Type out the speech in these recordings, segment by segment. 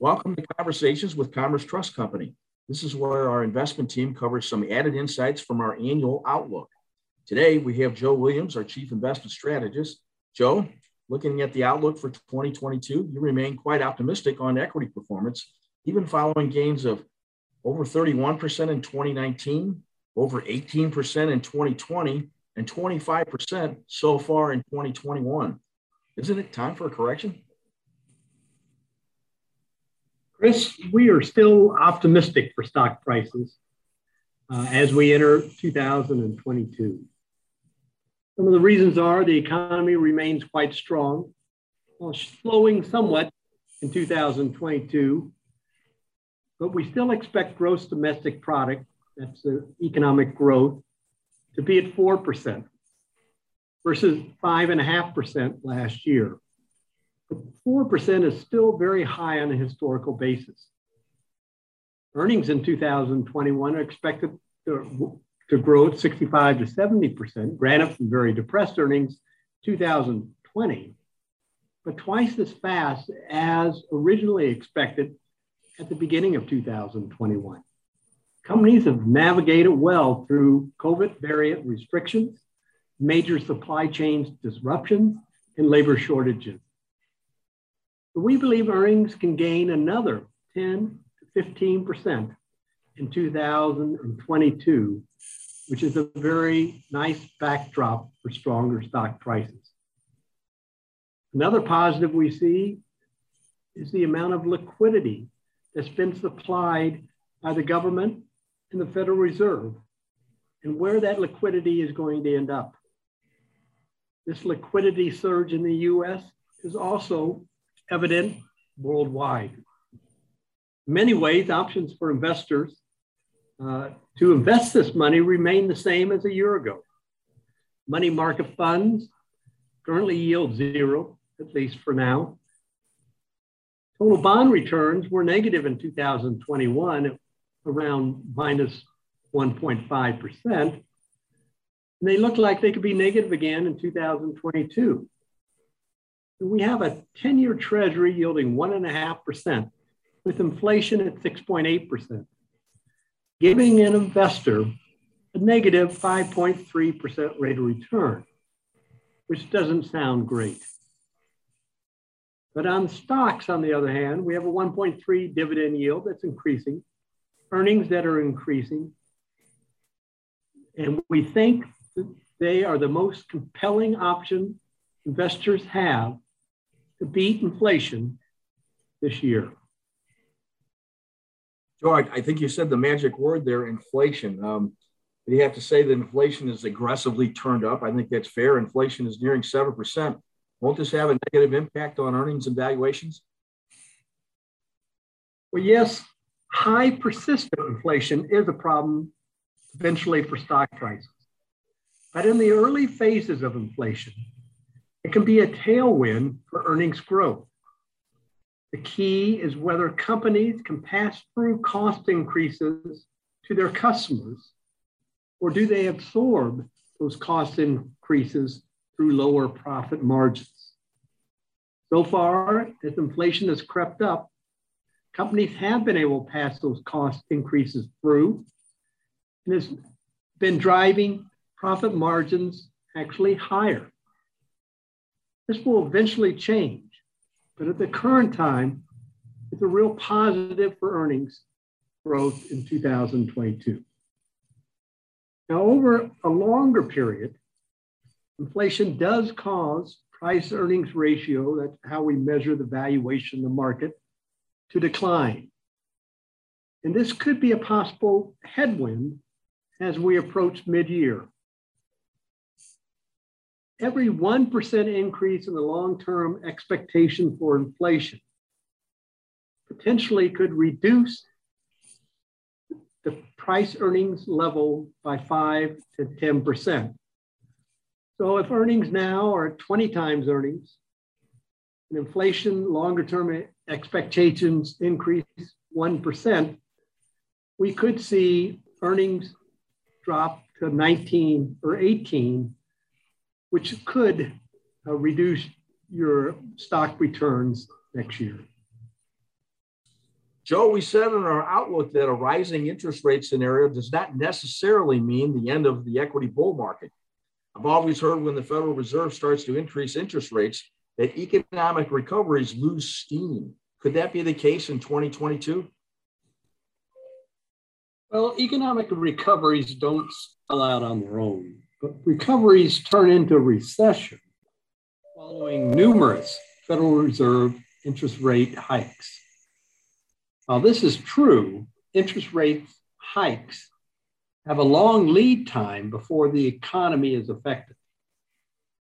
Welcome to Conversations with Commerce Trust Company. This is where our investment team covers some added insights from our annual outlook. Today, we have Joe Williams, our Chief Investment Strategist. Joe, looking at the outlook for 2022, you remain quite optimistic on equity performance, even following gains of over 31% in 2019, over 18% in 2020, and 25% so far in 2021. Isn't it time for a correction? Chris, we are still optimistic for stock prices uh, as we enter 2022. Some of the reasons are the economy remains quite strong, while slowing somewhat in 2022, but we still expect gross domestic product, that's the economic growth, to be at 4% versus 5.5% last year. But 4% is still very high on a historical basis. Earnings in 2021 are expected to, to grow at 65 to 70%, granted from very depressed earnings 2020, but twice as fast as originally expected at the beginning of 2021. Companies have navigated well through COVID variant restrictions, major supply chain disruptions, and labor shortages. We believe earnings can gain another 10 to 15% in 2022, which is a very nice backdrop for stronger stock prices. Another positive we see is the amount of liquidity that's been supplied by the government and the Federal Reserve and where that liquidity is going to end up. This liquidity surge in the US is also evident worldwide. In many ways, options for investors uh, to invest this money remain the same as a year ago. Money market funds currently yield zero, at least for now. Total bond returns were negative in 2021 around minus 1.5%. And they look like they could be negative again in 2022. We have a 10 year treasury yielding 1.5% with inflation at 6.8%, giving an investor a negative 5.3% rate of return, which doesn't sound great. But on stocks, on the other hand, we have a 1.3 dividend yield that's increasing earnings that are increasing. And we think that they are the most compelling option investors have to beat inflation this year. George, I, think you said the magic word there, inflation. Um, you have to say that inflation is aggressively turned up. I think that's fair. Inflation is nearing 7%. Won't this have a negative impact on earnings and valuations? Well, yes, high persistent inflation is a problem eventually for stock prices. But in the early phases of inflation, it can be a tailwind for earnings growth. The key is whether companies can pass through cost increases to their customers, or do they absorb those cost increases through lower profit margins? So far, as inflation has crept up, companies have been able to pass those cost increases through and has been driving profit margins actually higher. This will eventually change, but at the current time, it's a real positive for earnings growth in 2022. Now, over a longer period, inflation does cause price earnings ratio, that's how we measure the valuation of the market, to decline. And this could be a possible headwind as we approach mid year. Every 1% increase in the long term expectation for inflation potentially could reduce the price earnings level by 5 to 10%. So if earnings now are 20 times earnings, and inflation longer term expectations increase 1%, we could see earnings drop to 19 or 18, which could uh, reduce your stock returns next year. Joe, we said in our outlook that a rising interest rate scenario does not necessarily mean the end of the equity bull market. I've always heard when the Federal Reserve starts to increase interest rates that economic recoveries lose steam. Could that be the case in 2022? Well, economic recoveries don't spell out on their own, but recoveries turn into recession following numerous Federal Reserve interest rate hikes. While this is true, interest rate hikes have a long lead time before the economy is affected.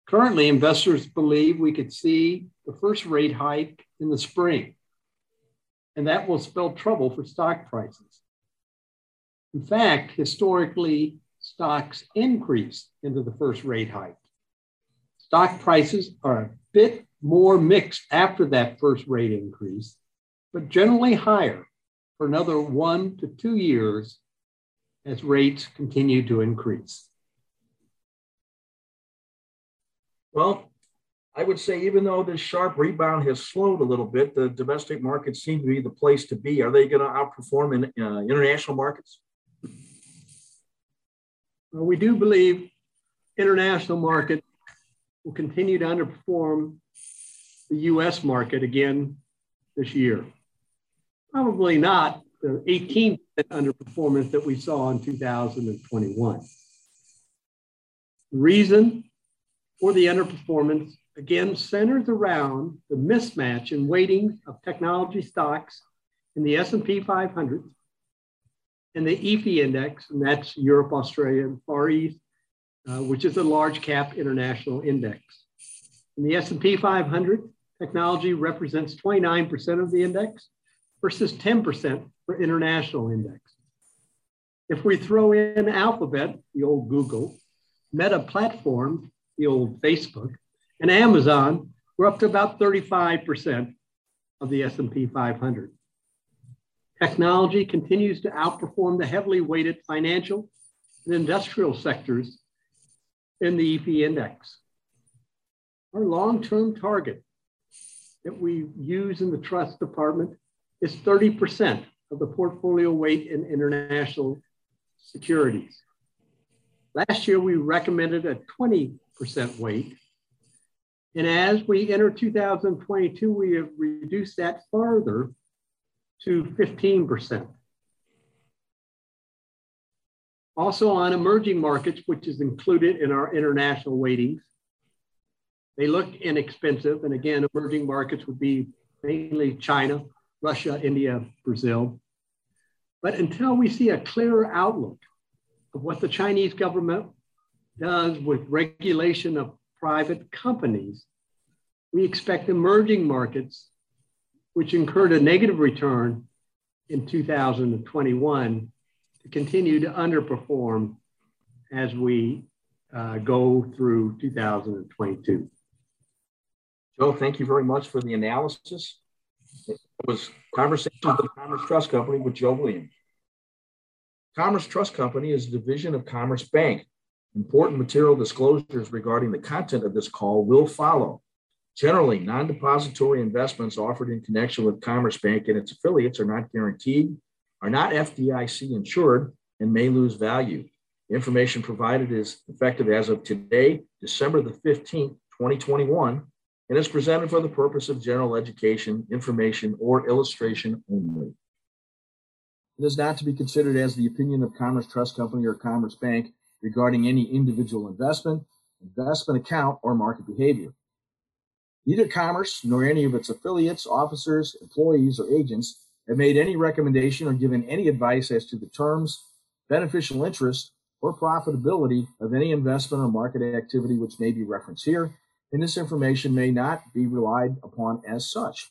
Currently, investors believe we could see the first rate hike in the spring, and that will spell trouble for stock prices. In fact, historically, stocks increase into the first rate hike. Stock prices are a bit more mixed after that first rate increase, but generally higher for another one to two years as rates continue to increase. Well, I would say even though this sharp rebound has slowed a little bit, the domestic markets seem to be the place to be. Are they going to outperform in uh, international markets? We do believe international market will continue to underperform the US market again this year. Probably not the 18% underperformance that we saw in 2021. The reason for the underperformance again centers around the mismatch in weightings of technology stocks in the S&P 500 and the EAFE index, and that's Europe, Australia, and Far East, uh, which is a large cap international index. In the S&P 500, technology represents 29% of the index versus 10% for international index. If we throw in Alphabet, the old Google, Meta Platform, the old Facebook, and Amazon, we're up to about 35% of the S&P 500. Technology continues to outperform the heavily weighted financial and industrial sectors in the EAFE index. Our long-term target that we use in the trust department is 30% of the portfolio weight in international securities. Last year, we recommended a 20% weight. And as we enter 2022, we have reduced that further to 15%. Also on emerging markets, which is included in our international weightings, they look inexpensive. And again, emerging markets would be mainly China, Russia, India, Brazil. But until we see a clearer outlook of what the Chinese government does with regulation of private companies, we expect emerging markets which incurred a negative return in 2021 to continue to underperform as we uh, go through 2022. Joe, thank you very much for the analysis. It was Conversations with the Commerce Trust Company with Joe Williams. Commerce Trust Company is a division of Commerce Bank. Important material disclosures regarding the content of this call will follow. Generally, non depository investments offered in connection with Commerce Bank and its affiliates are not guaranteed, are not FDIC insured, and may lose value. Information provided is effective as of today, December the 15th, 2021, and is presented for the purpose of general education, information, or illustration only. It is not to be considered as the opinion of Commerce Trust Company or Commerce Bank regarding any individual investment, investment account, or market behavior. Neither Commerce nor any of its affiliates, officers, employees, or agents have made any recommendation or given any advice as to the terms, beneficial interest, or profitability of any investment or market activity which may be referenced here, and this information may not be relied upon as such.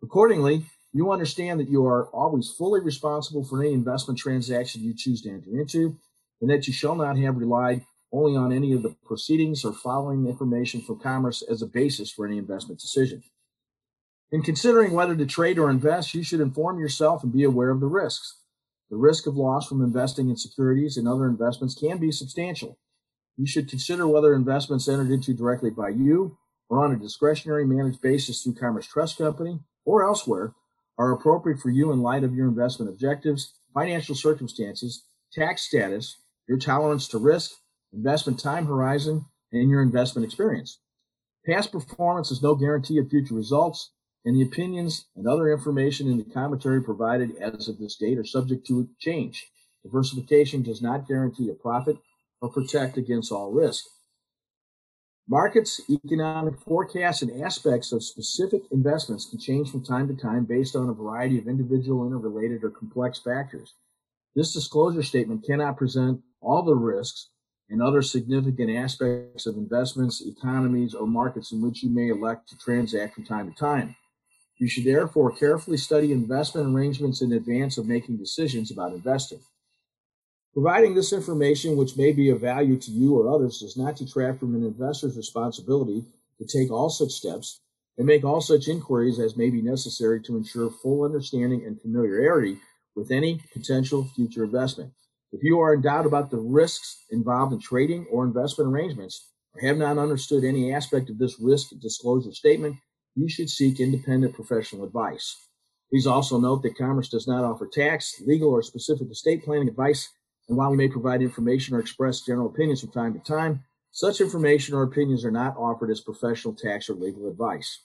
Accordingly, you understand that you are always fully responsible for any investment transaction you choose to enter into, and that you shall not have relied only on any of the proceedings or following information from Commerce as a basis for any investment decision. In considering whether to trade or invest, you should inform yourself and be aware of the risks. The risk of loss from investing in securities and other investments can be substantial. You should consider whether investments entered into directly by you or on a discretionary managed basis through Commerce Trust Company or elsewhere are appropriate for you in light of your investment objectives, financial circumstances, tax status, your tolerance to risk, investment time horizon, and your investment experience. Past performance is no guarantee of future results, and the opinions and other information in the commentary provided as of this date are subject to change. Diversification does not guarantee a profit or protect against all risk. Markets, economic forecasts, and aspects of specific investments can change from time to time based on a variety of individual, interrelated, or complex factors. This disclosure statement cannot present all the risks and other significant aspects of investments, economies, or markets in which you may elect to transact from time to time. You should therefore carefully study investment arrangements in advance of making decisions about investing. Providing this information, which may be of value to you or others, does not detract from an investor's responsibility to take all such steps and make all such inquiries as may be necessary to ensure full understanding and familiarity with any potential future investment. If you are in doubt about the risks involved in trading or investment arrangements, or have not understood any aspect of this risk disclosure statement, you should seek independent professional advice. Please also note that Commerce does not offer tax, legal, or specific estate planning advice and while we may provide information or express general opinions from time to time, such information or opinions are not offered as professional tax or legal advice.